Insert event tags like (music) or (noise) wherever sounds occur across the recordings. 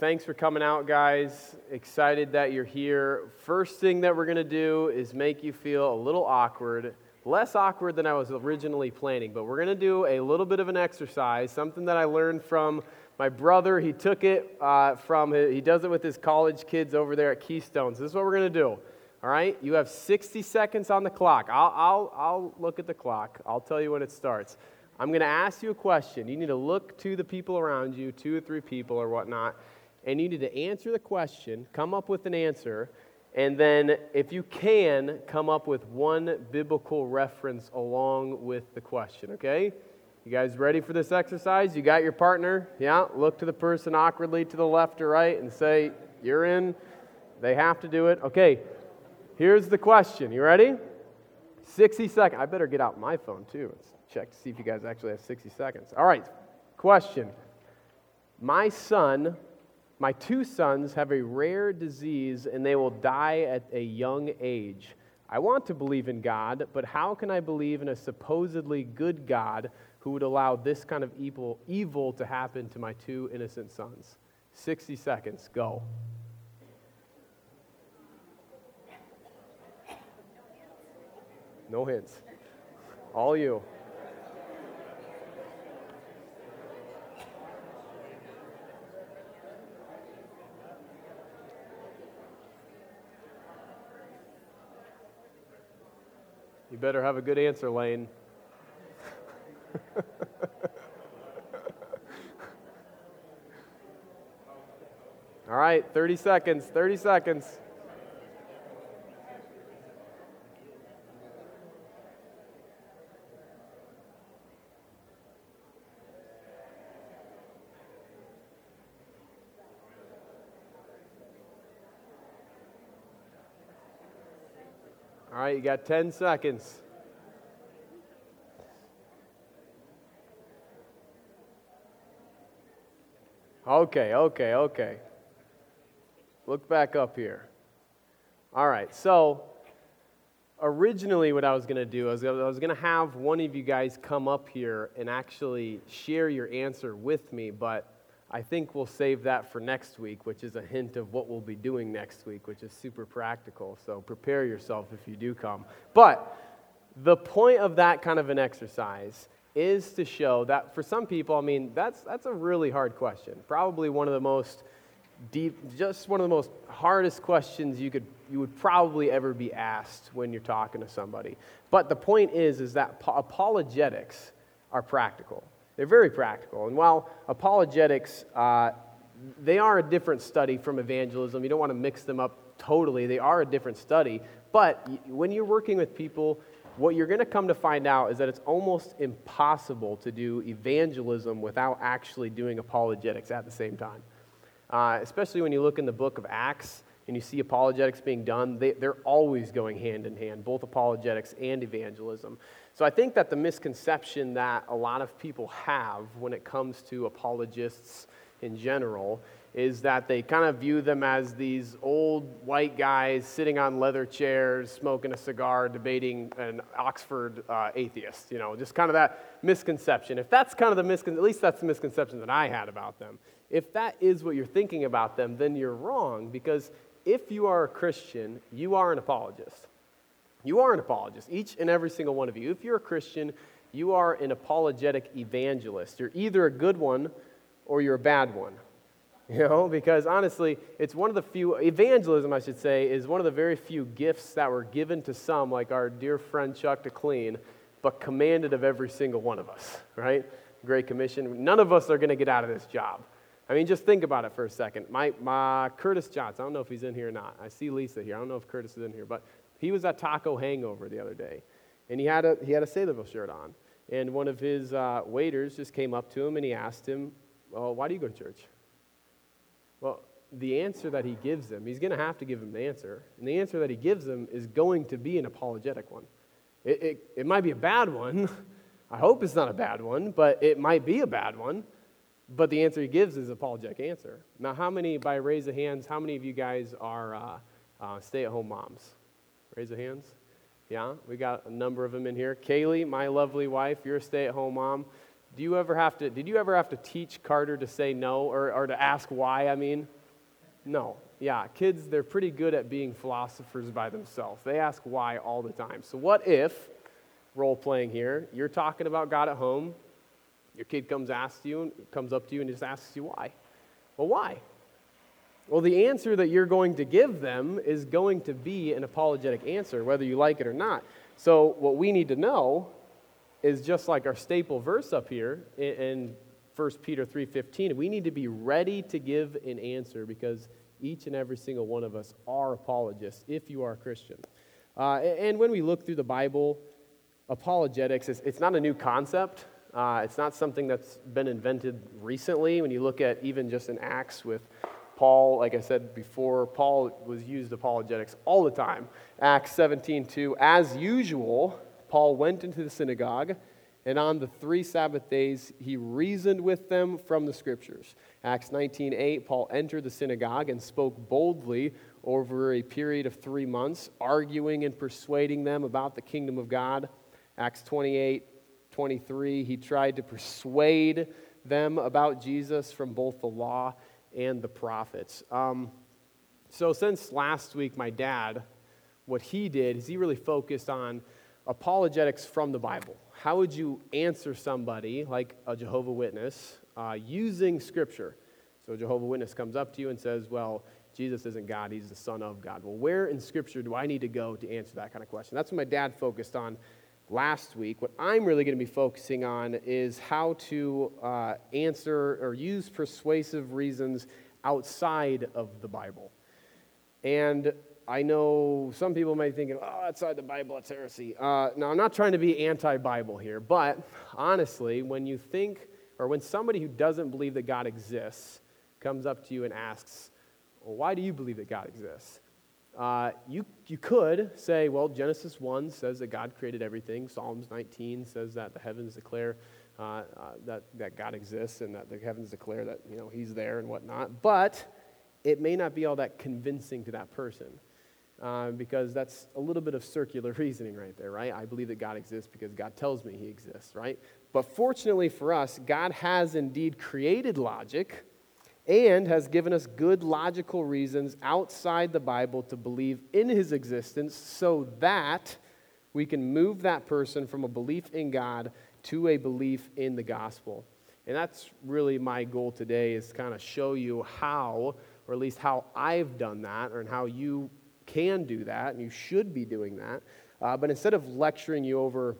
thanks for coming out, guys. Excited that you're here. First thing that we're going to do is make you feel a little awkward. Less awkward than I was originally planning, but we're going to do a little bit of an exercise, something that I learned from my brother. He took it uh, from, he does it with his college kids over there at Keystone. So this is what we're going to do. All right? You have 60 seconds on the clock. I'll, I'll, I'll look at the clock, I'll tell you when it starts. I'm going to ask you a question. You need to look to the people around you, two or three people or whatnot, and you need to answer the question, come up with an answer, and then, if you can, come up with one biblical reference along with the question, okay? You guys ready for this exercise? You got your partner? Yeah? Look to the person awkwardly to the left or right and say, You're in. They have to do it. Okay, here's the question. You ready? 60 seconds. I better get out my phone too. Let's check to see if you guys actually have 60 seconds. All right, question. My son, my two sons have a rare disease and they will die at a young age. I want to believe in God, but how can I believe in a supposedly good God who would allow this kind of evil, evil to happen to my two innocent sons? 60 seconds, go. No hints. All you. You better have a good answer, Lane. (laughs) All right, 30 seconds, 30 seconds. You got 10 seconds. Okay, okay, okay. Look back up here. All right, so originally what I was going to do is I was going to have one of you guys come up here and actually share your answer with me, but I think we'll save that for next week, which is a hint of what we'll be doing next week, which is super practical. So prepare yourself if you do come. But the point of that kind of an exercise is to show that for some people, I mean, that's, that's a really hard question. Probably one of the most deep, just one of the most hardest questions you could you would probably ever be asked when you're talking to somebody. But the point is, is that apologetics are practical. They're very practical. And while apologetics, uh, they are a different study from evangelism, you don't want to mix them up totally. They are a different study. But when you're working with people, what you're going to come to find out is that it's almost impossible to do evangelism without actually doing apologetics at the same time. Uh, especially when you look in the book of Acts and you see apologetics being done, they, they're always going hand in hand, both apologetics and evangelism. So I think that the misconception that a lot of people have when it comes to apologists in general is that they kind of view them as these old white guys sitting on leather chairs, smoking a cigar, debating an Oxford uh, atheist. You know, just kind of that misconception. If that's kind of the misconception, at least that's the misconception that I had about them. If that is what you're thinking about them, then you're wrong because if you are a Christian, you are an apologist. You are an apologist, each and every single one of you. If you're a Christian, you are an apologetic evangelist. You're either a good one or you're a bad one. (laughs) You know, because honestly, it's one of the few, evangelism, I should say, is one of the very few gifts that were given to some, like our dear friend Chuck DeClean, but commanded of every single one of us, right? Great Commission. None of us are going to get out of this job. I mean, just think about it for a second. My, my Curtis Johnson, I don't know if he's in here or not. I see Lisa here. I don't know if Curtis is in here, but he was at Taco Hangover the other day, and he had a, he had a Saylorville shirt on. And one of his uh, waiters just came up to him and he asked him, well, why do you go to church? Well, the answer that he gives him, he's going to have to give him an answer. And the answer that he gives him is going to be an apologetic one. It, it, it might be a bad one. (laughs) I hope it's not a bad one, but it might be a bad one. But the answer he gives is a apologetic answer. Now, how many, by raise of hands, how many of you guys are uh, uh, stay at home moms? Raise your hands. Yeah, we got a number of them in here. Kaylee, my lovely wife, you're a stay at home mom. Do you ever have to, did you ever have to teach Carter to say no or, or to ask why? I mean, no. Yeah, kids, they're pretty good at being philosophers by themselves. They ask why all the time. So, what if, role playing here, you're talking about God at home, your kid comes, asks you, and comes up to you and just asks you why? Well, why? Well, the answer that you're going to give them is going to be an apologetic answer, whether you like it or not. So, what we need to know is just like our staple verse up here in 1 Peter 3:15. We need to be ready to give an answer because each and every single one of us are apologists if you are a Christian. Uh, and when we look through the Bible, apologetics, is, it's not a new concept. Uh, it's not something that's been invented recently. When you look at even just in Acts with Paul, like I said before, Paul was used apologetics all the time. Acts 17 2, as usual, Paul went into the synagogue, and on the three Sabbath days he reasoned with them from the scriptures. Acts 19:8, Paul entered the synagogue and spoke boldly over a period of three months, arguing and persuading them about the kingdom of God. Acts 28, 23, he tried to persuade them about Jesus from both the law and the prophets. Um, so, since last week, my dad, what he did is he really focused on apologetics from the Bible. How would you answer somebody like a Jehovah Witness uh, using Scripture? So, a Jehovah Witness comes up to you and says, Well, Jesus isn't God, he's the Son of God. Well, where in Scripture do I need to go to answer that kind of question? That's what my dad focused on last week. What I'm really going to be focusing on is how to uh, answer or use persuasive reasons outside of the Bible. And I know some people be thinking, oh, outside the Bible, it's heresy. Uh, now, I'm not trying to be anti Bible here, but honestly, when you think, or when somebody who doesn't believe that God exists comes up to you and asks, well, why do you believe that God exists? Uh, you, you could say, well, Genesis 1 says that God created everything. Psalms 19 says that the heavens declare uh, uh, that, that God exists and that the heavens declare that, you know, he's there and whatnot. But it may not be all that convincing to that person uh, because that's a little bit of circular (laughs) reasoning right there, right? I believe that God exists because God tells me he exists, right? But fortunately for us, God has indeed created logic and has given us good logical reasons outside the Bible to believe in his existence so that we can move that person from a belief in God to a belief in the gospel. And that's really my goal today is to kind of show you how, or at least how I've done that, or how you can do that, and you should be doing that. Uh, but instead of lecturing you over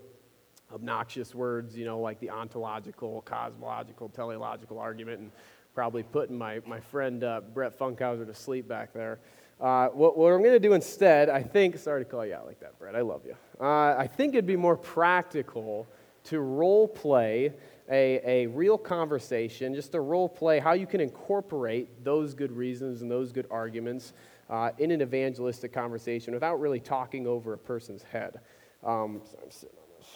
obnoxious words, you know, like the ontological, cosmological, teleological argument, and probably putting my, my friend uh, Brett Funkhauser to sleep back there. Uh, what, what, I'm going to do instead, I think, sorry to call you out like that, Brett, I love you. Uh, I think it'd be more practical to role play a, a real conversation, just to role play how you can incorporate those good reasons and those good arguments uh, in an evangelistic conversation without really talking over a person's head. Um, so I'm sitting on this.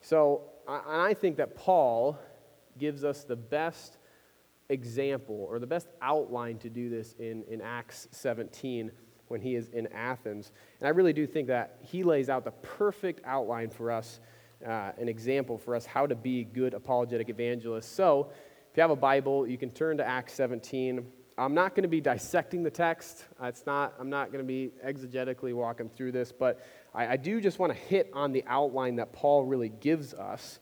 So I, I think that Paul gives us the best example or the best outline to do this in, in Acts 17 when he is in Athens. And I really do think that he lays out the perfect outline for us, uh, an example for us how to be good apologetic evangelists. So if you have a Bible, you can turn to Acts 17. I'm not going to be dissecting the text. It's not, I'm not going to be exegetically walking through this, but I, I do just want to hit on the outline that Paul really gives us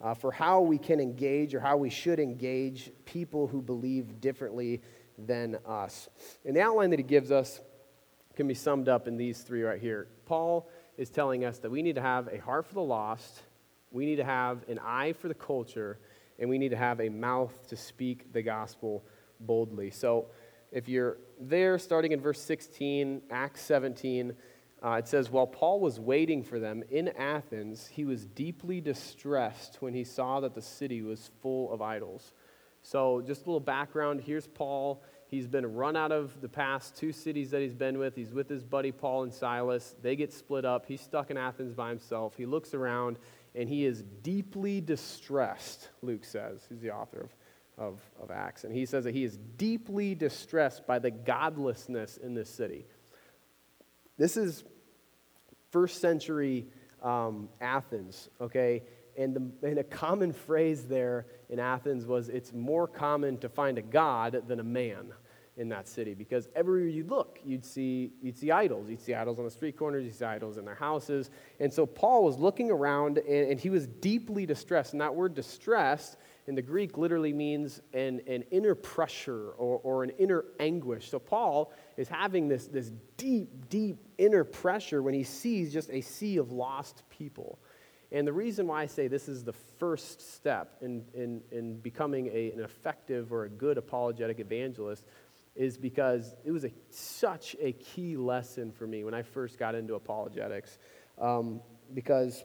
uh, for how we can engage or how we should engage people who believe differently than us. And the outline that he gives us can be summed up in these three right here. Paul is telling us that we need to have a heart for the lost, we need to have an eye for the culture, and we need to have a mouth to speak the gospel boldly. So if you're there, starting in verse 16, Acts 17, uh, it says, While Paul was waiting for them in Athens, he was deeply distressed when he saw that the city was full of idols. So, just a little background here's Paul. He's been run out of the past two cities that he's been with. He's with his buddy Paul and Silas. They get split up. He's stuck in Athens by himself. He looks around and he is deeply distressed, Luke says. He's the author of of, of Acts. And he says that he is deeply distressed by the godlessness in this city. This is first century um, Athens, okay? and, the, and a common phrase there in Athens was it's more common to find a God than a man in that city because everywhere you look, you'd see, you'd see idols. You'd see idols on the street corners, you'd see idols in their houses. And so Paul was looking around and, and he was deeply distressed. And that word distressed in the Greek literally means an, an inner pressure or, or an inner anguish. So Paul is having this, this deep, deep inner pressure when he sees just a sea of lost people. And the reason why I say this is the first step in, in, in becoming a, an effective or a good apologetic evangelist is because it was a, such a key lesson for me when I first got into apologetics. Um, because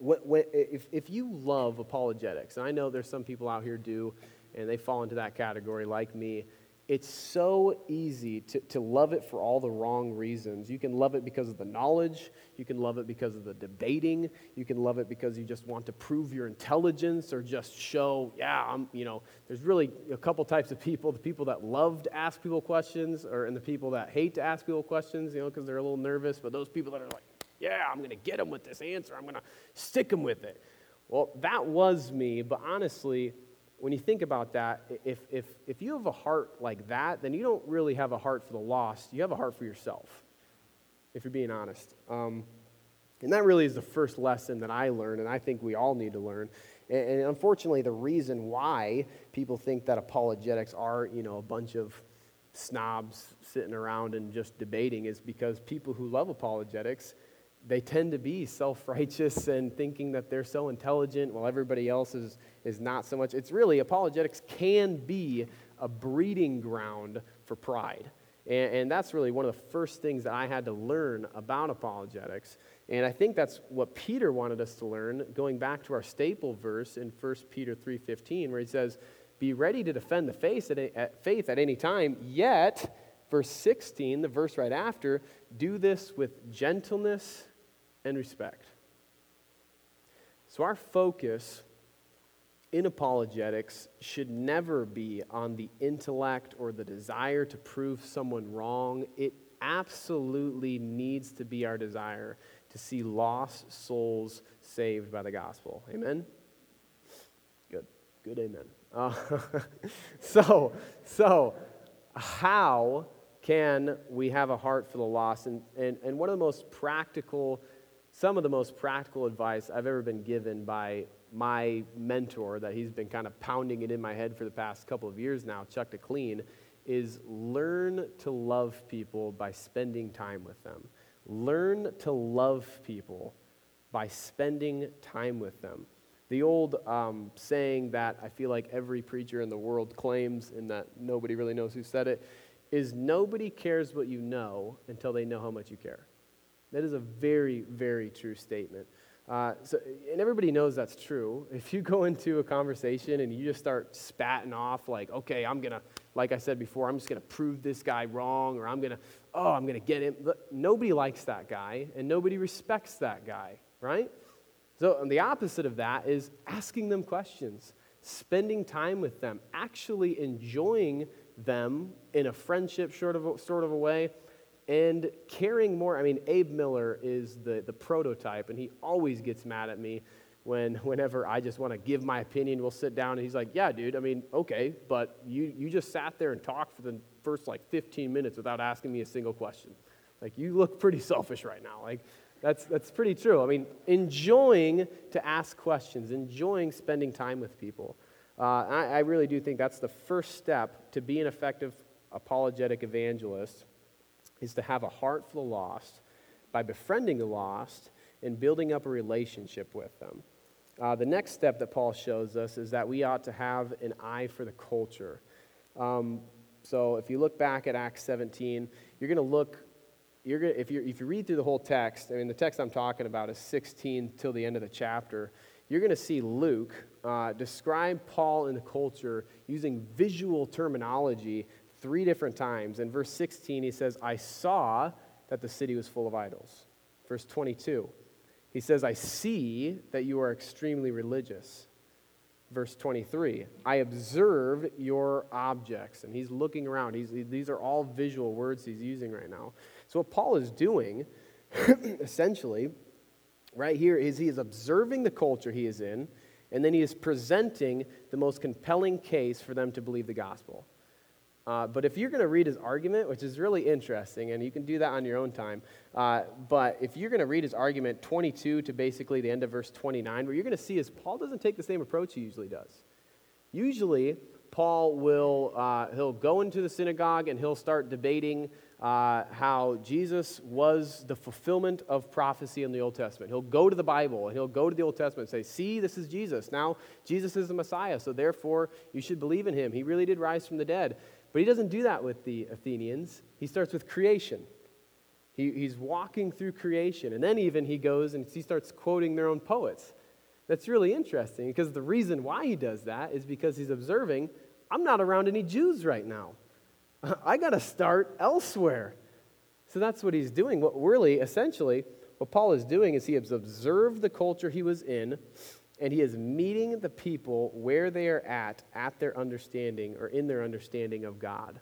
when, when, if, if you love apologetics, and I know there's some people out here do, and they fall into that category like me, it's so easy to, to love it for all the wrong reasons. You can love it because of the knowledge. You can love it because of the debating. You can love it because you just want to prove your intelligence or just show, yeah, I'm, you know, there's really a couple types of people the people that love to ask people questions, or, and the people that hate to ask people questions, you know, because they're a little nervous. But those people that are like, yeah, I'm going to get them with this answer, I'm going to stick them with it. Well, that was me, but honestly, when you think about that, if, if, if you have a heart like that, then you don't really have a heart for the lost. You have a heart for yourself, if you're being honest. Um, and that really is the first lesson that I learned, and I think we all need to learn. And, and unfortunately, the reason why people think that apologetics are, you know, a bunch of snobs sitting around and just debating is because people who love apologetics they tend to be self righteous (laughs) and thinking that they're so intelligent while everybody else is, is not so much. It's really, apologetics can be a breeding ground for pride. And, and, that's really one of the first things that I had to learn about apologetics. And I think that's what Peter wanted us to learn, going back to our staple verse in 1 Peter 3.15, where he says, be ready to defend the faith at, at, faith at any time, yet, verse 16, the verse right after, do this with gentleness and respect. So, our focus in apologetics should never be on the intellect or the desire to prove someone wrong. It absolutely needs to be our desire to see lost souls saved by the gospel. Amen? Good. Good amen. Uh, (laughs) so, so, how can we have a heart for the lost? And, and, and one of the most practical some of the most practical advice I've ever been given by my mentor that he's been kind of pounding it in my head for the past couple of years now, Chuck DeClean, is learn to love people by spending time with them. Learn to love people by spending time with them. The old um, saying that I feel like every preacher in the world claims, and that nobody really knows who said it, is nobody cares what you know until they know how much you care. That is a very, very true statement. Uh, so, and everybody knows that's true. (laughs) If you go into a conversation and you just start spatting off, like, okay, I'm to, like I said before, I'm just to prove this guy wrong, or I'm to, oh, I'm to get him. Nobody likes that guy, and nobody respects that guy, right? So, the opposite of that is asking them questions, spending time with them, actually enjoying them in a friendship sort of sort of a way, and caring more. I mean, Abe Miller is the, the prototype, and he always gets mad at me when (laughs) whenever I just want to give my opinion. We'll sit down, and he's like, "Yeah, dude. I mean, okay, but you you just sat there and talked for the first like 15 minutes without asking me a single question. Like, you look pretty (laughs) selfish right now. Like." That's, that's pretty true. I mean, enjoying to ask questions, enjoying spending time with people. Uh, I, I really do think that's the first step to be an effective apologetic evangelist is to have a heart for the lost by befriending the lost and building up a relationship with them. Uh, the next step that Paul shows us is that we ought to have an eye for the culture. Um, so if you look back at Acts 17, you're going to look, you're gonna, if, you if you read through the whole text, I mean, the text I'm talking about is 16 till the end of the chapter, you're going to see Luke uh, describe Paul in the culture using visual terminology three different times. In verse 16, he says, I saw that the city was full of idols. Verse 22, he says, I see that you are extremely religious. Verse 23, I observe your objects. And he's looking around. He's, these are all visual words he's using right now. So, what Paul is doing, (clears throat) essentially, right here is he is observing the culture he is in, and then he is presenting the most compelling case for them to believe the gospel. Uh, but if you're going to read his argument, which is really interesting, and you can do that on your own time, uh, but if you're going to read his argument 22 to basically the end of verse 29, what you're going to see is Paul doesn't take the same approach he usually does. Usually, Paul will uh, he'll go into the synagogue and he'll start debating uh, how Jesus was the fulfillment of prophecy in the Old Testament. He'll go to the Bible and he'll go to the Old Testament and say, "See, this is Jesus. Now Jesus is the Messiah, so therefore you should believe in him. He really did rise from the dead." But he doesn't do that with the Athenians. He starts with creation. He, he's walking through creation, and then even he goes and he starts quoting their own poets. That's really interesting because the reason why he does that is because he's observing I'm not around any Jews right now. (laughs) I got to start elsewhere. So that's what he's doing. What really, essentially, what Paul is doing is he has observed the culture he was in, and he is meeting the people where they are at, at their understanding or in their understanding of God.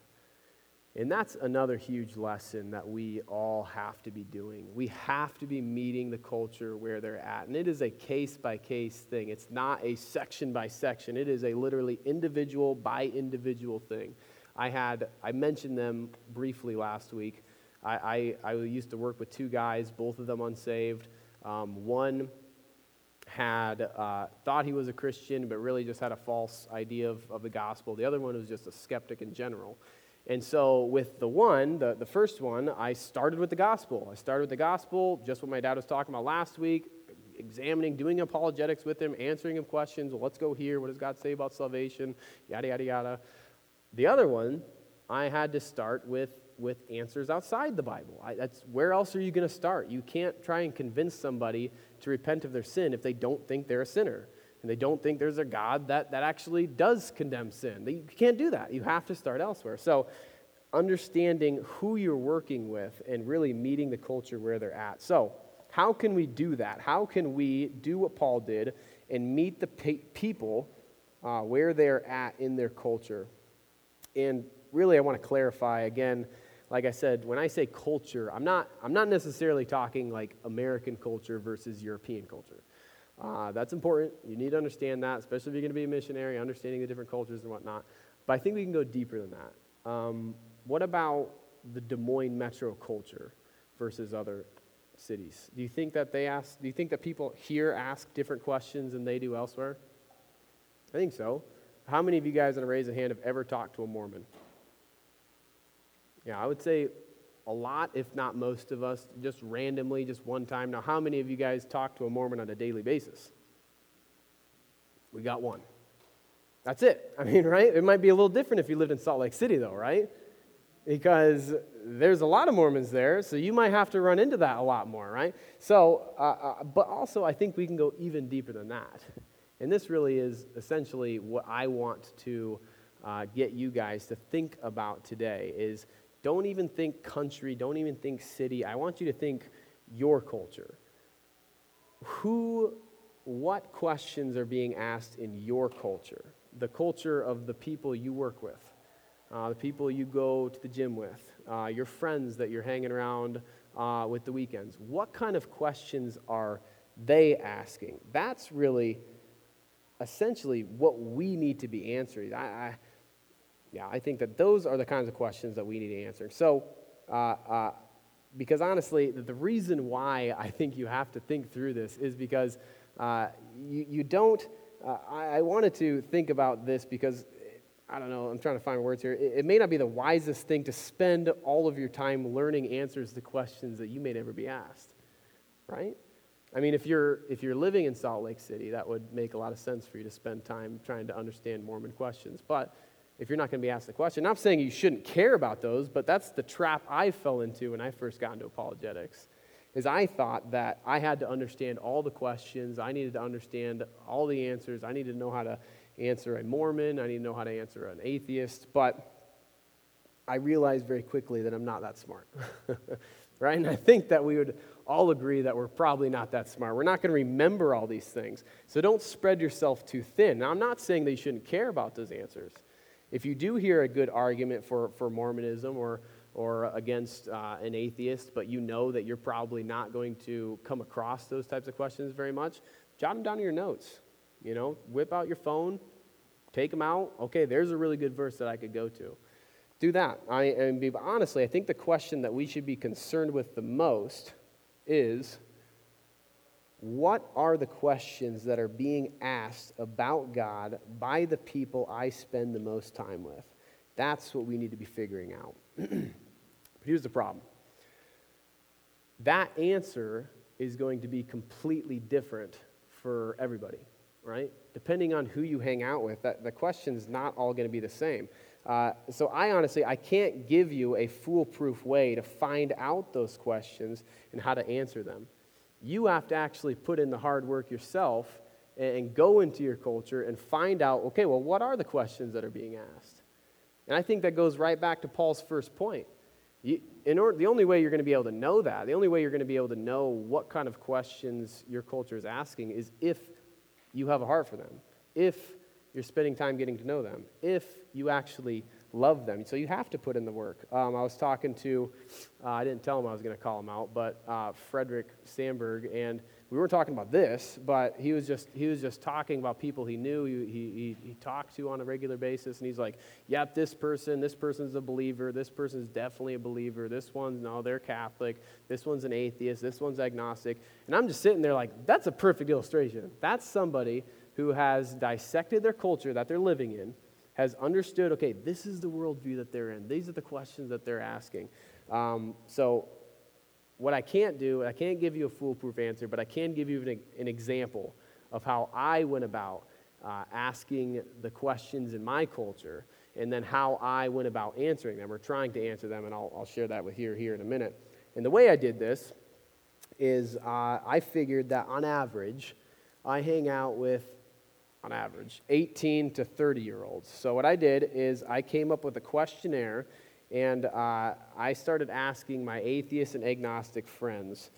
And that's another huge lesson that we all have to be doing. We have to be meeting the culture where they're at. And it is a case by case thing, it's not a section by section, it is a literally individual by individual thing. I had, I mentioned them briefly last week. I, I, I used to work with two guys, both of them unsaved. Um, one had uh, thought he was a Christian, but really just had a false idea of, of the gospel. The other one was just a skeptic in general. And so, with the one, the, the first one, I started with the gospel. I started with the gospel, just what my dad was talking about last week, examining, doing apologetics with him, answering him questions. Well, let's go here. What does God say about salvation? Yada, yada, yada. The other one, I had to start with, with answers outside the Bible. I, that's where else are you going to start? You can't try and convince somebody to repent of their sin if they don't think they're a sinner and they don't think there's a God that, that actually does condemn sin. You can't do that. You have to start elsewhere. So, understanding who you're working with and really meeting the culture where they're at. So, how can we do that? How can we do what Paul did and meet the pe- people uh, where they're at in their culture? And really, I want to clarify again. Like I said, when I say culture, I'm not, I'm not necessarily talking like American culture versus European culture. Uh, that's important. You need to understand that, especially if you're going to be a missionary, understanding the different cultures and whatnot. But I think we can go deeper than that. Um, what about the Des Moines metro culture versus other cities? Do you think that they ask, do you think that people here ask different questions than they do elsewhere? I think so. How many of you guys, on a raise of hand, have ever talked to a Mormon? Yeah, I would say a lot, if not most of us, just randomly, just one time. Now, how many of you guys talk to a Mormon on a daily basis? We got one. That's it. (laughs) I mean, right? It might be a little different if you lived in Salt Lake City, though, right? Because there's a lot of Mormons there, so you might have to run into that a lot more, right? So, uh, uh, but also, I think we can go even deeper than that. And this really is essentially what I want to uh, get you guys to think about today is don't even think country, don't even think city. I want you to think your culture. Who, what questions are being asked in your culture? The culture of the people you work with, uh, the people you go to the gym with, uh, your friends that you're hanging around uh, with the weekends. What kind of questions are they asking? That's really essentially what we need to be answering. I, I yeah, I think that those are the kinds of questions that we need to answer. So, uh, uh, because honestly, the reason why I think you have to think through this is because uh, you, you don't. Uh, I, I, wanted to think about this because I don't know, I'm trying to find words here. It, it, may not be the wisest thing to spend all of your time learning answers to questions that you may never be asked, right? I mean, if you're, if you're living in Salt Lake City, that would make a lot of sense for you to spend time trying to understand Mormon questions. But if you're not going to be asked the question. I'm saying you shouldn't care about those, but that's the trap I fell into when I first got into apologetics. Is I thought that I had to understand all the questions, I needed to understand all the answers, I needed to know how to answer a Mormon, I need to know how to answer an atheist, but I realized very quickly that I'm not that smart. (laughs) right? And I think that we would all agree that we're probably not that smart. We're not going to remember all these things. So don't spread yourself too thin. Now, I'm not saying that you shouldn't care about those answers. If you do hear a good argument for, for Mormonism or, or against uh, an atheist, but you know that you're probably not going to come across those types of questions very much, jot them down in your notes. You know, whip out your phone, take them out. Okay, there's a really good verse that I could go to. Do that. I, and honestly, I think the question that we should be concerned with the most is what are the questions that are being asked about God by the people I spend the most time with? That's what we need to be figuring out. (clears throat) but here's the problem that answer is going to be completely different for everybody, right? Depending on who you hang out with, that, the question's not all going to be the same. Uh, so I honestly, I can't give you a foolproof way to find out those questions and how to answer them. You have to actually put in the hard work yourself and go into your culture and find out okay, well, what are the questions that are being asked? And I think that goes right back to Paul's first point. You, in order, the only way you're going to be able to know that, the only way you're going to be able to know what kind of questions your culture is asking is if you have a heart for them, if you're spending time getting to know them, if you actually love them. So you have to put in the work. Um, I was talking to, uh, I didn't tell him I was going to call him out, but uh, Frederick Sandberg, and we weren't talking about this, but he was just he was just talking about people he knew, he, he, he talked to on a regular basis, and he's like, "Yep, this person, this person's a believer. This person's definitely a believer. This one's no, they're Catholic. This one's an atheist. This one's agnostic." And I'm just sitting there like, "That's a perfect illustration. That's somebody." Who has dissected their culture that they're living in, has understood, okay, this is the worldview that they're in. These are the questions that they're asking. Um, so, what I can't do, I can't give you a foolproof answer, but I can give you an, an example of how I went about uh, asking the questions in my culture and then how I went about answering them or trying to answer them, and I'll, I'll share that with you here in a minute. And the way I did this is uh, I figured that on average, I hang out with on average, 18 to 30 year olds. So, what I did is I came up with a questionnaire and uh, I started asking my atheist and agnostic friends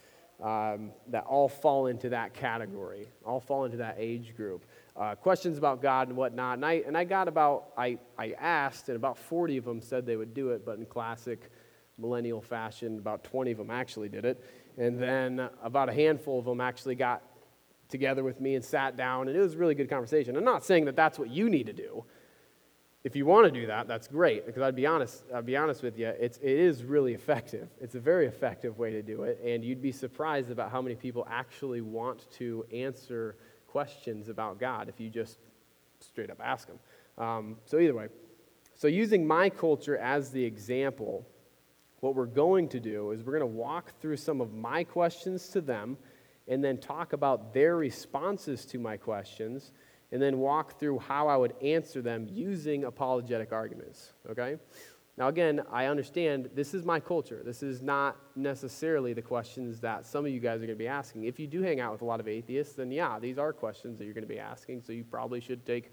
um, that all fall into that category, all fall into that age group. Uh, questions about God and whatnot. And I, and I got about, I, I asked, and about 40 of them said they would do it, but in classic millennial fashion, about 20 of them actually did it. And then about a handful of them actually got together with me and sat down, and it was a really good conversation. I'm not saying that that's what you need to do. If you want to do that, that's great. Because I'd be honest, I'd be honest with you, it's, it is really effective. It's a very effective way to do it, and you'd be surprised about how many people actually want to answer questions about God if you just straight up ask them. Um, so either way, so using my culture as the example, what we're going to do is we're going to walk through some of my questions to them and then talk about their responses to my questions, and then walk through how I would answer them using apologetic arguments. Okay? Now, again, I understand this is my culture. This is not necessarily the questions that some of you guys are going to be asking. If you do hang out with a lot of atheists, then yeah, these are questions that you're going to be asking, so you probably should take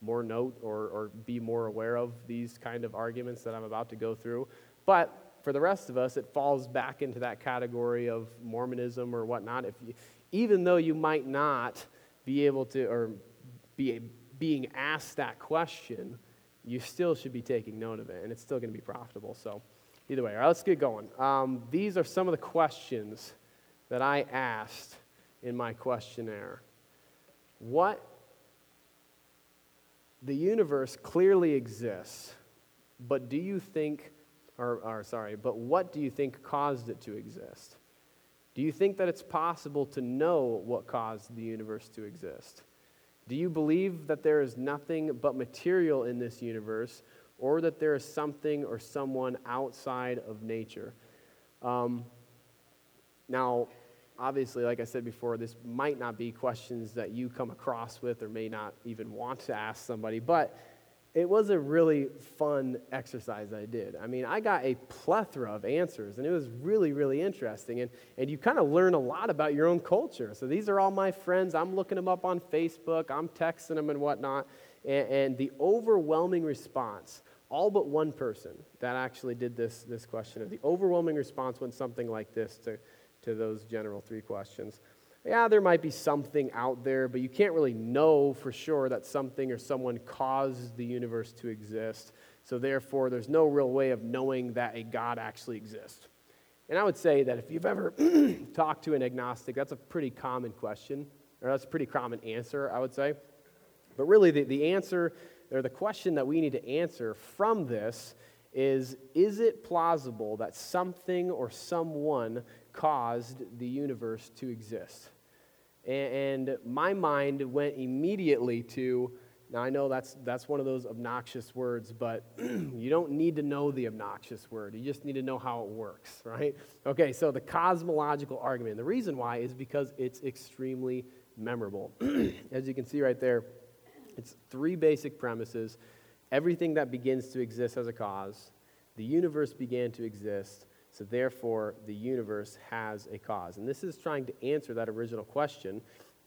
more note or, or be more aware of these kind of arguments that I'm about to go through. But for the rest of us, it falls back into that category of Mormonism or whatnot. If you, even though you might not be able to, or be being asked that question, you still should be taking note of it, and it's still going to be profitable. So, either way, all right, let's get going. Um, these are some of the questions that I asked in my questionnaire. What the universe clearly exists, but do you think or, or sorry, but what do you think caused it to exist? Do you think that it's possible to know what caused the universe to exist? Do you believe that there is nothing but material in this universe, or that there is something or someone outside of nature? Um, now, obviously, like I said before, this might not be questions that you come across with or may not even want to ask somebody, but it was a really fun exercise I did. I mean, I got a plethora of answers, and it was really, really interesting. And, and you kind of learn a lot about your own culture. So these are all my friends. I'm looking them up on Facebook, I'm texting them and whatnot. And, and the overwhelming response, all but one person that actually did this, this question, the overwhelming response went something like this to, to those general three questions. Yeah, there might be something out there, but you can't really know for sure that something or someone caused the universe to exist. So, therefore, there's no real way of knowing that a God actually exists. And I would say that if you've ever (clears throat) talked to an agnostic, that's a pretty common question, or that's a pretty common answer, I would say. But really, the, the answer, or the question that we need to answer from this is Is it plausible that something or someone caused the universe to exist? And my mind went immediately to, now I know that's, that's one of those obnoxious words, but (clears throat) you don't need to know the obnoxious word. You just need to know how it works, (laughs) right? Okay, so the cosmological argument. The reason why is because it's extremely memorable. (clears throat) As you can see right there, it's three basic premises. Everything that begins to exist as a cause, the universe began to exist, so, therefore, the universe has a cause. And this is trying to answer that original question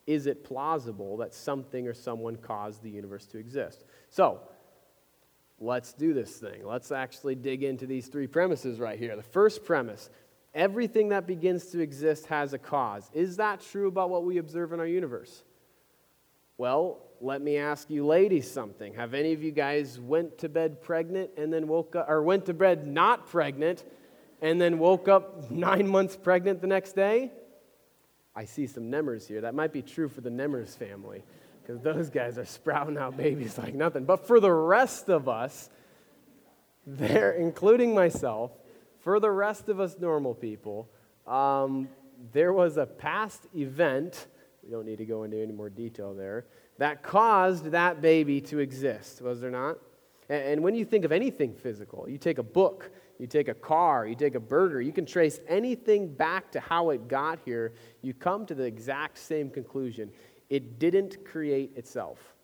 Is it plausible that something or someone caused the universe to exist? So, let's do this thing. Let's actually dig into these three premises right here. The first premise everything that begins to exist has a cause. Is that true about what we observe in our universe? Well, let me ask you ladies something. Have any of you guys went to bed pregnant and then woke up or went to bed not pregnant and then woke up nine months pregnant the next day? I see some Nemmers here. That might be true for the Nemmers family because those guys are sprouting out babies like nothing. But for the rest of us, there, including myself, for the rest of us normal people, um, there was a past event, we don't need to go into any more detail there, that caused that baby to exist, was there not? And when you think of anything physical, you take a book, you take a car, you take a burger, you can trace anything back to how it got here, you come to the exact same conclusion. It didn't create itself.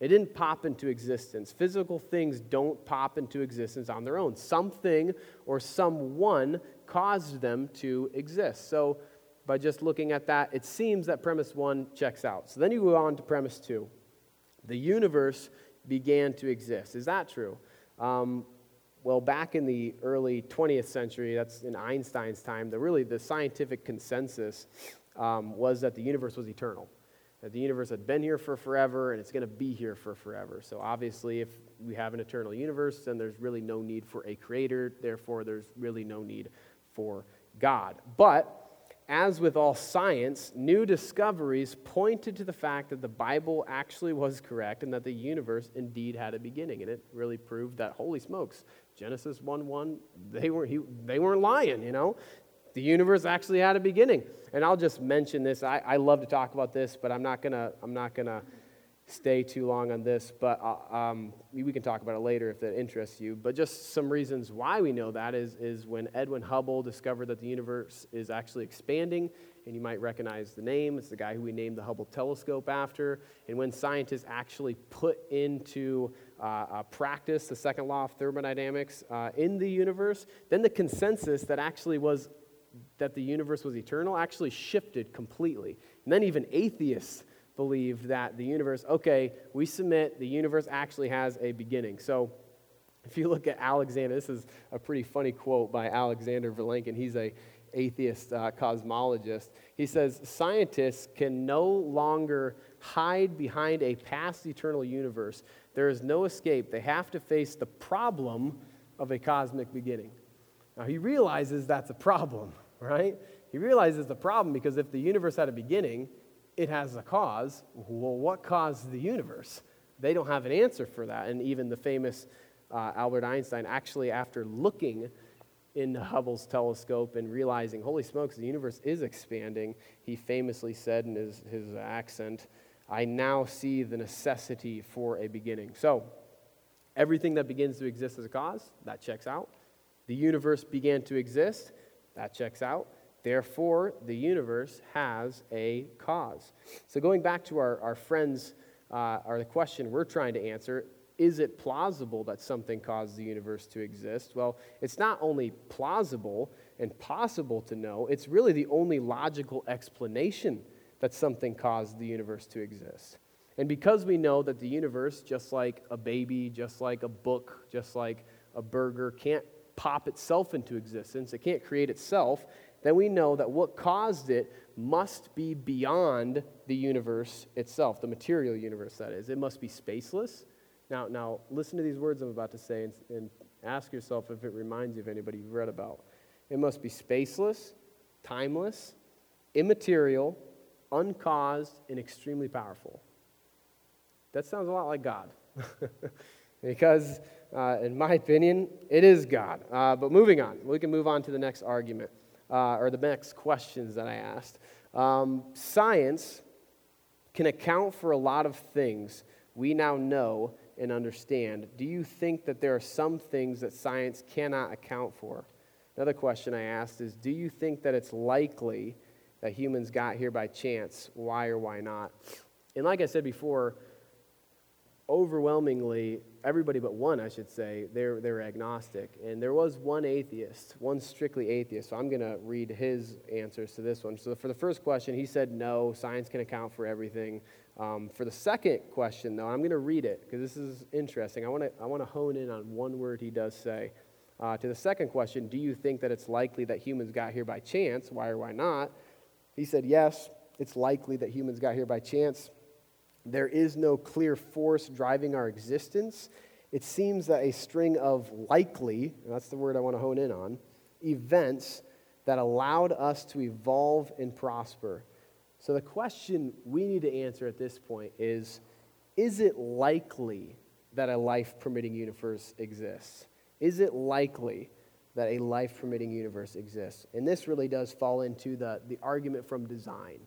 It didn't pop into existence. Physical things don't pop into existence on their own. Something or someone caused them to exist. So, by just looking at that, it seems that premise one checks out. So then you go on to premise two. The universe began to exist. Is that true? Um, well, back in the early 20th century, that's in Einstein's time, the really the scientific consensus um, was that the universe was eternal. That the universe had been here for forever and it's going to be here for forever. So, obviously, if we have an eternal universe, then there's really no need for a creator. Therefore, there's really no need for God. But as with all science, new discoveries pointed to the fact that the Bible actually was correct and that the universe indeed had a beginning. And it really proved that, holy smokes, Genesis 1 1, they, were, he, they weren't lying, you know? The universe actually had a beginning. And I'll just mention this. I, I love to talk about this, but I'm not going to. I'm not to stay too long on this, but uh, um, we can talk about it later if that interests you. But just some reasons why we know that is, is when Edwin Hubble discovered that the universe is actually expanding, and you might recognize the name. It's the guy who we named the Hubble telescope after. And when scientists actually put into uh, uh, practice the second law of thermodynamics uh, in the universe, then the consensus that actually was that the universe was eternal actually shifted completely. And then even atheists believed that the universe, okay, we submit, the universe actually has a beginning. So if you look at Alexander, this is a pretty funny quote by Alexander Vilenkin. He's a atheist uh, cosmologist. He says scientists can no longer hide behind a past eternal universe. There is no escape. They have to face the problem of a cosmic beginning. Now he realizes that's a problem, (laughs) right? He realizes the problem because if the universe had a beginning, it has a cause. Well, what caused the universe? They don't have an answer for that. And even the famous uh, Albert Einstein, actually, after looking in Hubble's telescope and realizing, holy smokes, the universe is expanding, he famously said in his, his accent, I now see the necessity for a beginning. So, everything that begins to exist as a cause, that checks out. The universe began to exist, that checks out. Therefore, the universe has a cause. So, going back to our, our friends, uh, or the question we're trying to answer, is it plausible that something caused the universe to exist? Well, it's not only plausible and possible to know, it's really the only logical explanation that something caused the universe to exist. And because we know that the universe, just like a baby, just like a book, just like a burger, can't pop itself into existence, it can't create itself, then we know that what caused it must be beyond the universe itself, the material universe, that is. It must be spaceless. Now, now listen to these words I'm about to say and, and ask yourself if it reminds you of anybody you've read about. It must be spaceless, timeless, immaterial, uncaused, and extremely powerful. That sounds a lot like God. (laughs) because, uh, in my opinion, it is God. Uh, but moving on, we can move on to the next argument, uh, or the next questions that I asked. Um, science can account for a lot of things we now know and understand. Do you think that there are some things that science cannot account for? Another question I asked is Do you think that it's likely that humans got here by chance? Why or why not? And like I said before, overwhelmingly, everybody but one, I should say, they're, they're agnostic. And there was one atheist, one strictly atheist. So I'm going to read his answers to this one. So for the first question, he said no, science can account for everything. Um, for the second question, though, I'm going to read it because this is interesting. I want to I wanna hone in on one word he does say. Uh, to the second question, do you think that it's likely that humans got here by chance? Why or why not? He said, yes, it's likely that humans got here by chance. There is no clear force driving our existence. It seems that a string of likely, that's the word I want to hone in on, events that allowed us to evolve and prosper. So the question we need to answer at this point is Is it likely that a life permitting universe exists? Is it likely that a life permitting universe exists? And this really does fall into the, the argument from design.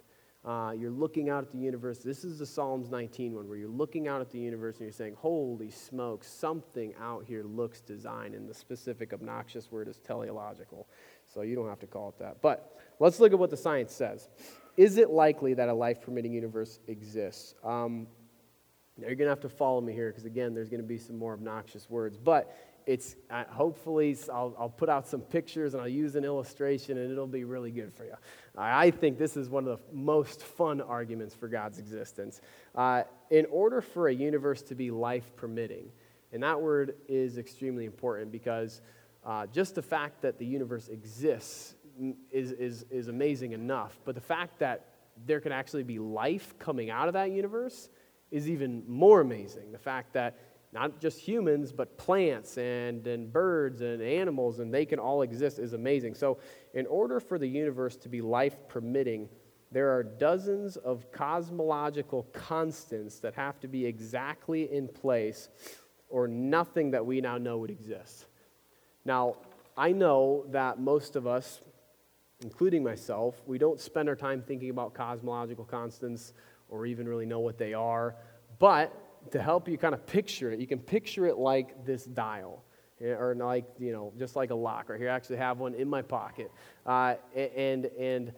Uh, you're looking out at the universe. This is the Psalms 19 one where you're looking out at the universe and you're saying, Holy smoke, something out here looks design. And the specific obnoxious word is teleological. So you don't have to call it that. But let's look at what the science says. Is it likely that a life permitting universe exists? Um, now you're going to have to follow me here because, again, there's going to be some more obnoxious words. But it's uh, hopefully I'll, I'll, put out some pictures and I'll use an illustration and it'll be really good for you. I think this is one of the most fun arguments for God's existence. Uh, in order for a universe to be life permitting, and that word is extremely important because uh, just the fact that the universe exists is, is, is amazing enough, but the fact that there can actually be life coming out of that universe is even more amazing. The fact that not just humans, but plants and, and birds and animals, and they can all exist is amazing. So, in order for the universe to be life permitting, there are dozens of cosmological constants that have to be exactly in place, or nothing that we now know would exist. Now, I know that most of us, including myself, we don't spend our time thinking about cosmological constants or even really know what they are, but to help you kind of picture it, you can picture it like this dial. Eh, or like, you know, just like a lock. Here, I actually have one in my pocket. Uh, and, and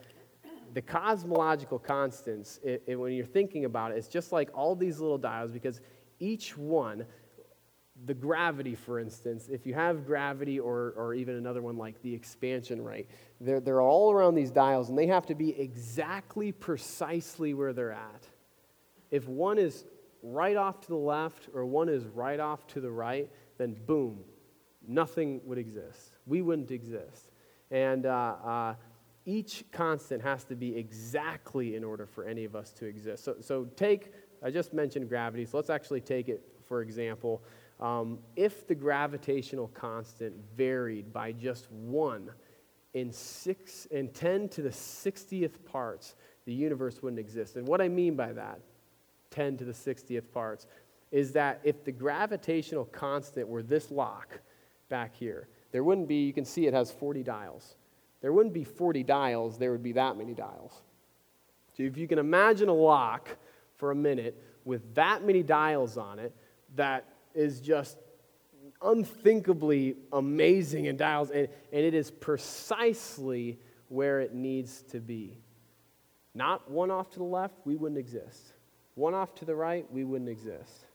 the cosmological constants, it, it, when you're thinking about it, it's just like all these little dials because each one, the gravity, for instance, if you have gravity or, or even another one like the expansion rate, they're, they're all around these dials and they have to be exactly precisely where they're at. If one is right off to the left or one is right off to the right, then boom, nothing would exist. We wouldn't exist. And uh, uh, each constant has to be exactly in order for any of us to exist. So, so take, I just mentioned gravity, so let's actually take it for example. Um, if the gravitational constant varied by just one in six in 10 to the 60th parts, the universe wouldn't exist. And what I mean by that 10 to the 60th parts, is that if the gravitational constant were this lock back here, there wouldn't be, you can see it has 40 dials. There wouldn't be 40 dials, there would be that many dials. So if you can imagine a lock for a minute with that many dials on it, that is just unthinkably amazing in dials, and, and it is precisely where it needs to be. Not one off to the left, we wouldn't exist one off to the right, we wouldn't exist.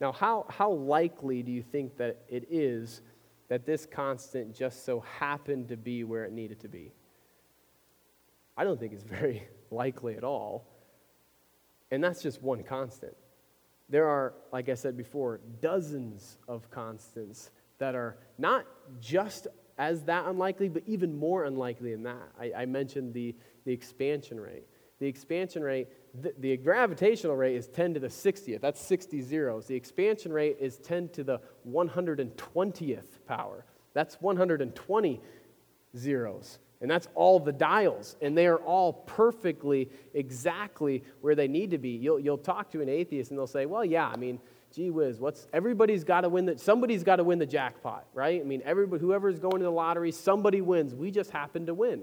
Now, how, how likely do you think that it is that this constant just so happened to be where it needed to be? I don't think it's very (laughs) likely at all. And that's just one constant. There are, like I said before, dozens of constants that are not just as that unlikely, but even more unlikely than that. I, I mentioned the, the expansion rate. The expansion rate, the, the, gravitational rate is 10 to the 60th. That's 60 zeros. The expansion rate is 10 to the 120th power. That's 120 zeros. And that's all the dials. And they are all perfectly, exactly where they need to be. You'll, you'll talk to an atheist and they'll say, well, yeah, I mean, gee whiz, what's everybody's got to win the somebody's got to win the jackpot, right? I mean, everybody whoever's going to the lottery, somebody wins. We just happen to win.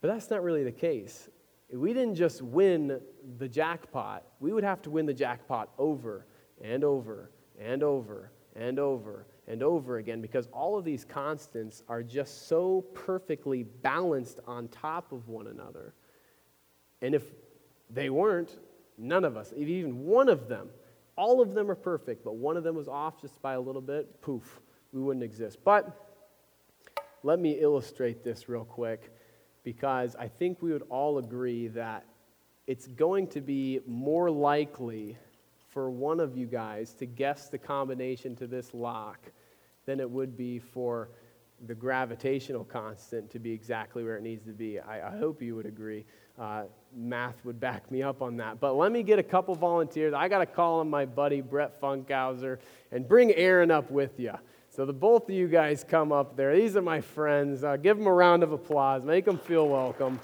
But that's not really the case. If we didn't just win the jackpot, we would have to win the jackpot over and over and over and over and over again because all of these constants are just so perfectly balanced on top of one another. And if they weren't, none of us, even one of them, all of them are perfect, but one of them was off just by a little bit, poof, we wouldn't exist. But let me illustrate this real quick because I think we would all agree that it's going to be more likely for one of you guys to guess the combination to this lock than it would be for the gravitational constant to be exactly where it needs to be. I, I hope you would agree. Uh, math would back me up on that. But let me get a couple volunteers. I got to call on my buddy Brett Funkhauser and bring Aaron up with you. So the both of you guys come up there. These are my friends. Uh, give them a round of applause. Make them feel welcome.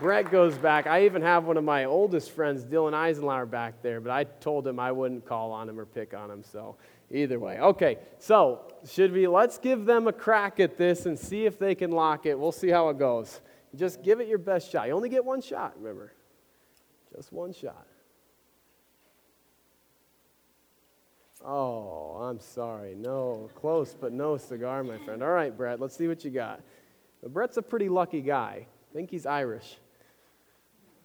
Brett goes back. I even have one of my oldest friends, Dylan Eisenlauer, back there, but I told him I wouldn't call on him or pick on him. So either way. Okay, so should we, let's give them a crack at this and see if they can lock it. We'll see how it goes. Just give it your best shot. You only get one shot, remember? Just one shot. Oh, I'm sorry. No, close, but no cigar, my friend. All right, Brett, let's see what you got. But Brett's a pretty lucky guy. I think he's Irish.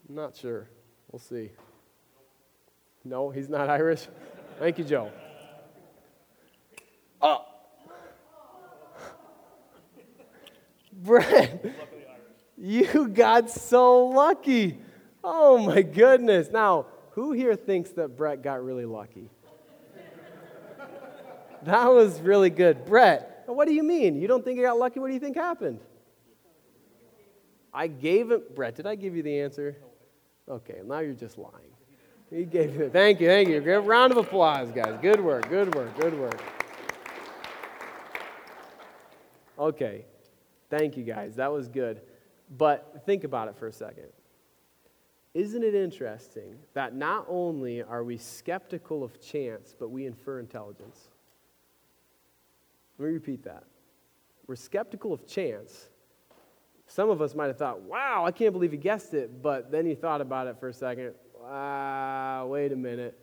I'm not sure. We'll see. No, he's not Irish. Thank you, Joe. Oh. Brett, you got so lucky. Oh my goodness. Now, who here thinks that Brett got really lucky? That was really good. Brett, what do you mean? You don't think he got lucky? What do you think happened? I gave him, Brett, did I give you the answer? Okay, now you're just lying. He gave you, thank you, thank you. Give a round of applause, guys. Good work, good work, good work. Okay, thank you, guys. That was good. But think about it for a second. Isn't it interesting that not only are we skeptical of chance, but we infer intelligence? Let me repeat that. We're skeptical of chance, some of us might have thought, wow, I can't believe he guessed it. But then you thought about it for a second. Ah, wait a minute.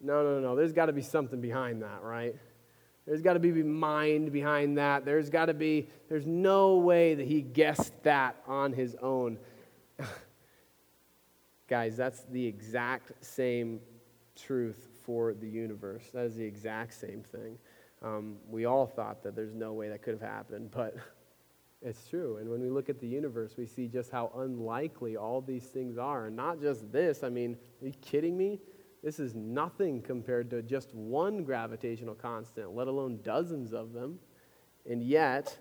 No, no, no. There's got to be something behind that, right? There's got to be mind behind that. There's got to be, there's no way that he guessed that on his own. (laughs) Guys, that's the exact same truth for the universe. That is the exact same thing. Um, we all thought that there's no way that could have happened, but (laughs) It's true. And when we look at the universe, we see just how unlikely all these things are. And not just this. I mean, are you kidding me? This is nothing compared to just one gravitational constant, let alone dozens of them. And yet,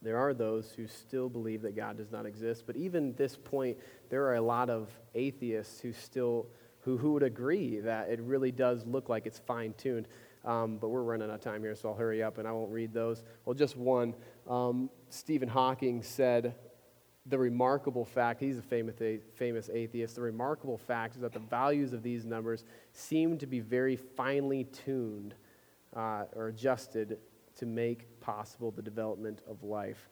there are those who still believe that God does not exist. But even at this point, there are a lot of atheists who still who, who would agree that it really does look like it's fine tuned. Um, but we're running out of time here, so I'll hurry up and I won't read those. Well, just one. Um, Stephen Hawking said the remarkable fact, he's a famous, famous atheist, the remarkable fact is that the values of these numbers seem to be very finely tuned uh, or adjusted to make possible the development of life.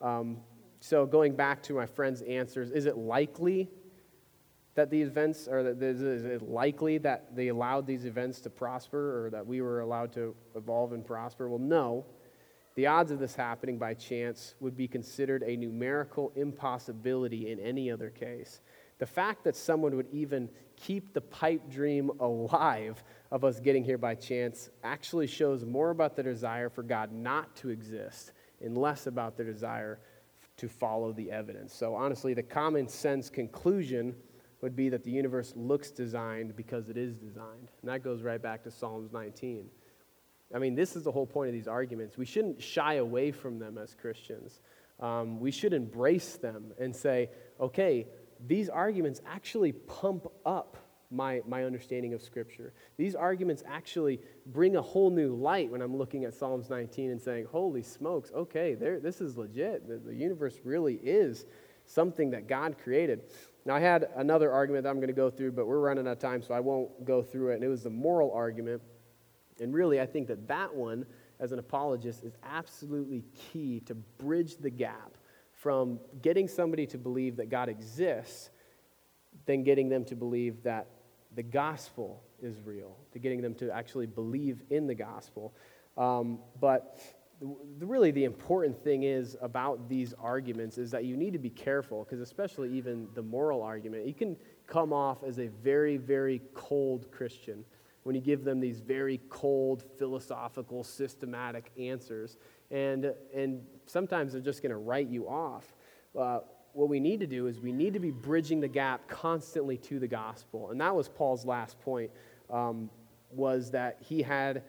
Um, so, going back to my friend's answers, is it likely that the events, or that is it likely that they allowed these events to prosper or that we were allowed to evolve and prosper? Well, no. The odds of this happening by chance would be considered a numerical impossibility in any other case. The fact that someone would even keep the pipe dream alive of us getting here by chance actually shows more about the desire for God not to exist and less about the desire to follow the evidence. So, honestly, the common sense conclusion would be that the universe looks designed because it is designed. And that goes right back to Psalms 19. I mean, this is the whole point of these arguments. We shouldn't shy away from them as Christians. Um, we should embrace them and say, okay, these arguments actually pump up my, my understanding of Scripture. These arguments actually bring a whole new light when I'm looking at Psalms 19 and saying, holy smokes, okay, this is legit. The, the universe really is something that God created. Now, I had another argument that I'm going to go through, but we're running out of time, so I won't go through it. And it was the moral argument. And really, I think that that one, as an apologist, is absolutely key to bridge the gap from getting somebody to believe that God exists, then getting them to believe that the gospel is real, to getting them to actually believe in the gospel. Um, but the, really the important thing is about these arguments is that you need to be careful because especially even the moral argument you can come off as a very very cold christian when you give them these very cold philosophical systematic answers and and sometimes they're just going to write you off uh, what we need to do is we need to be bridging the gap constantly to the gospel and that was paul's last point um, was that he had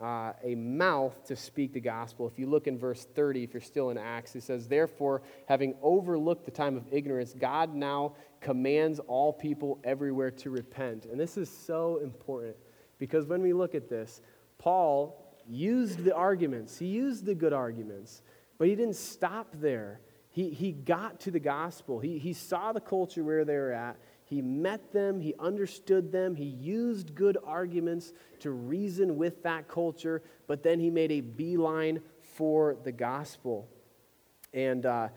uh, a mouth to speak the gospel. If you look in verse 30, if you're still in Acts, it says, Therefore, having overlooked the time of ignorance, God now commands all people everywhere to repent. And this is so important because when we look at this, Paul used the arguments, he used the good arguments, but he didn't stop there. He, he got to the gospel. He, he saw the culture where they were at. He met them, he understood them, he used good arguments to reason with that culture, but then he made a beeline for the gospel. And uh,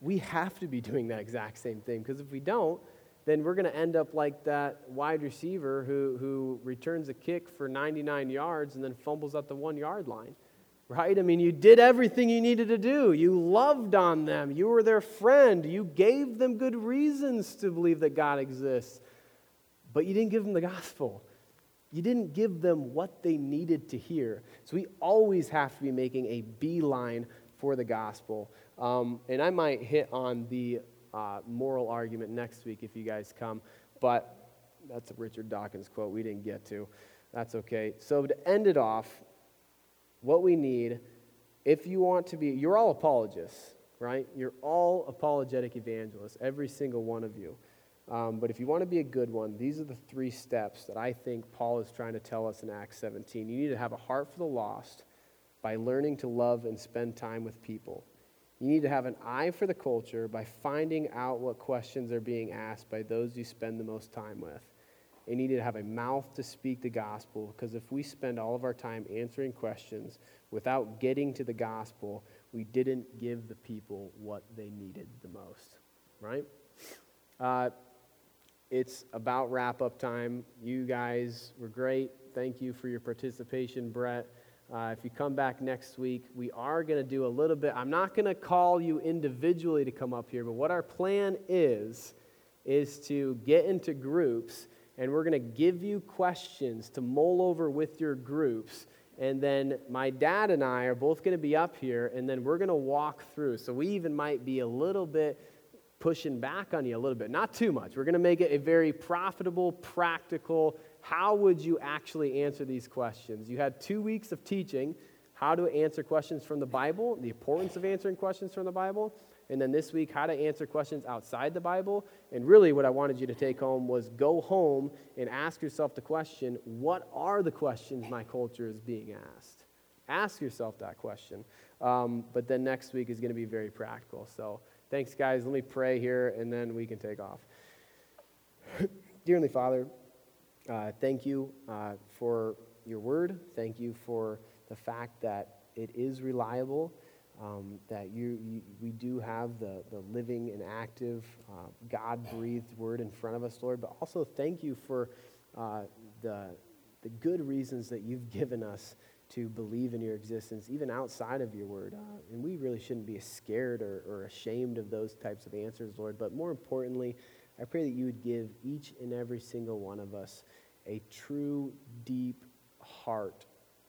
we have to be (laughs) doing that exact same thing because if we don't, then we're going to end up like that wide receiver who, who returns a kick for 99 yards and then fumbles at the one yard line right? I mean, you did everything you needed to do. You loved on them. You were their friend. You gave them good reasons to believe that God exists. But you didn't give them the gospel. You didn't give them what they needed to hear. So we always have to be making a beeline for the gospel. Um, and I might hit on the uh, moral argument next week if you guys come. But that's a Richard Dawkins quote we didn't get to. That's okay. So to end it off, what we need if you want to be, you're all apologists, right? You're all apologetic evangelists, every single one of you. Um, but if you want to be a good one, these are the three steps that I think Paul is trying to tell us in Acts 17. You need to have a heart for the lost by learning to love and spend time with people. You need to have an eye for the culture by finding out what questions are being asked by those you spend the most time with and need to have a mouth to speak the gospel because if we spend all of our time answering questions without getting to the gospel, we didn't give the people what they needed the most, right? Uh, it's about wrap up time. You guys were great. Thank you for your participation, Brett. Uh, if you come back next week, we are going to do a little bit. I'm not going to call you individually to come up here, but what our plan is, is to get into groups and we're going to give you questions to mull over with your groups. And then my dad and I are both going to be up here, and then we're going to walk through. So we even might be a little bit pushing back on you a little bit. Not too much. We're going to make it a very profitable, practical. How would you actually answer these questions? You had two weeks of teaching how to answer questions from the Bible, the importance of answering questions from the Bible. And then this week, how to answer questions outside the Bible. And really, what I wanted you to take home was go home and ask yourself the question what are the questions my culture is being asked? Ask yourself that question. Um, but then next week is going to be very practical. So thanks, guys. Let me pray here, and then we can take off. (laughs) Dearly Father, uh, thank you uh, for your word. Thank you for the fact that it is reliable um, that you, you, we do have the, the living and active, uh, God breathed word in front of us, Lord, but also thank you for uh, the, the good reasons that you've (laughs) given us to believe in your existence, even outside of your word. Uh, and we really shouldn't be scared or, or ashamed of those types of answers, Lord. But more importantly, I pray that you would give each and every single one of us a true, deep heart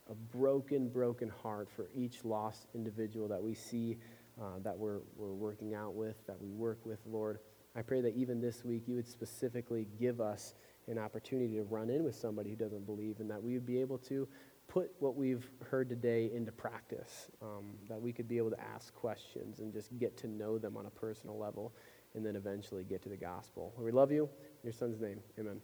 a broken, broken heart for each lost individual that we see, uh, that we're, we're working out with, that we work with, Lord. I pray that even this week you would specifically give us an opportunity to run in with somebody who doesn't believe and that we would be able to put what we've heard today into practice, um, that we could be able to ask questions and just get to know them on a personal level, and then eventually get to the gospel. We love you. In your son's name, amen.